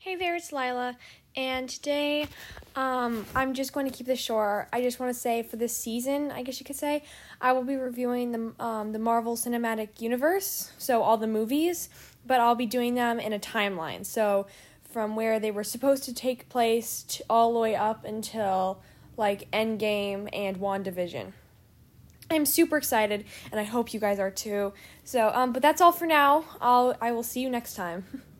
Hey there, it's Lila, and today um, I'm just going to keep this short. I just want to say for this season, I guess you could say, I will be reviewing the um, the Marvel Cinematic Universe, so all the movies, but I'll be doing them in a timeline. So from where they were supposed to take place to all the way up until like Endgame and WandaVision. I'm super excited, and I hope you guys are too. So, um, but that's all for now. I'll I will see you next time.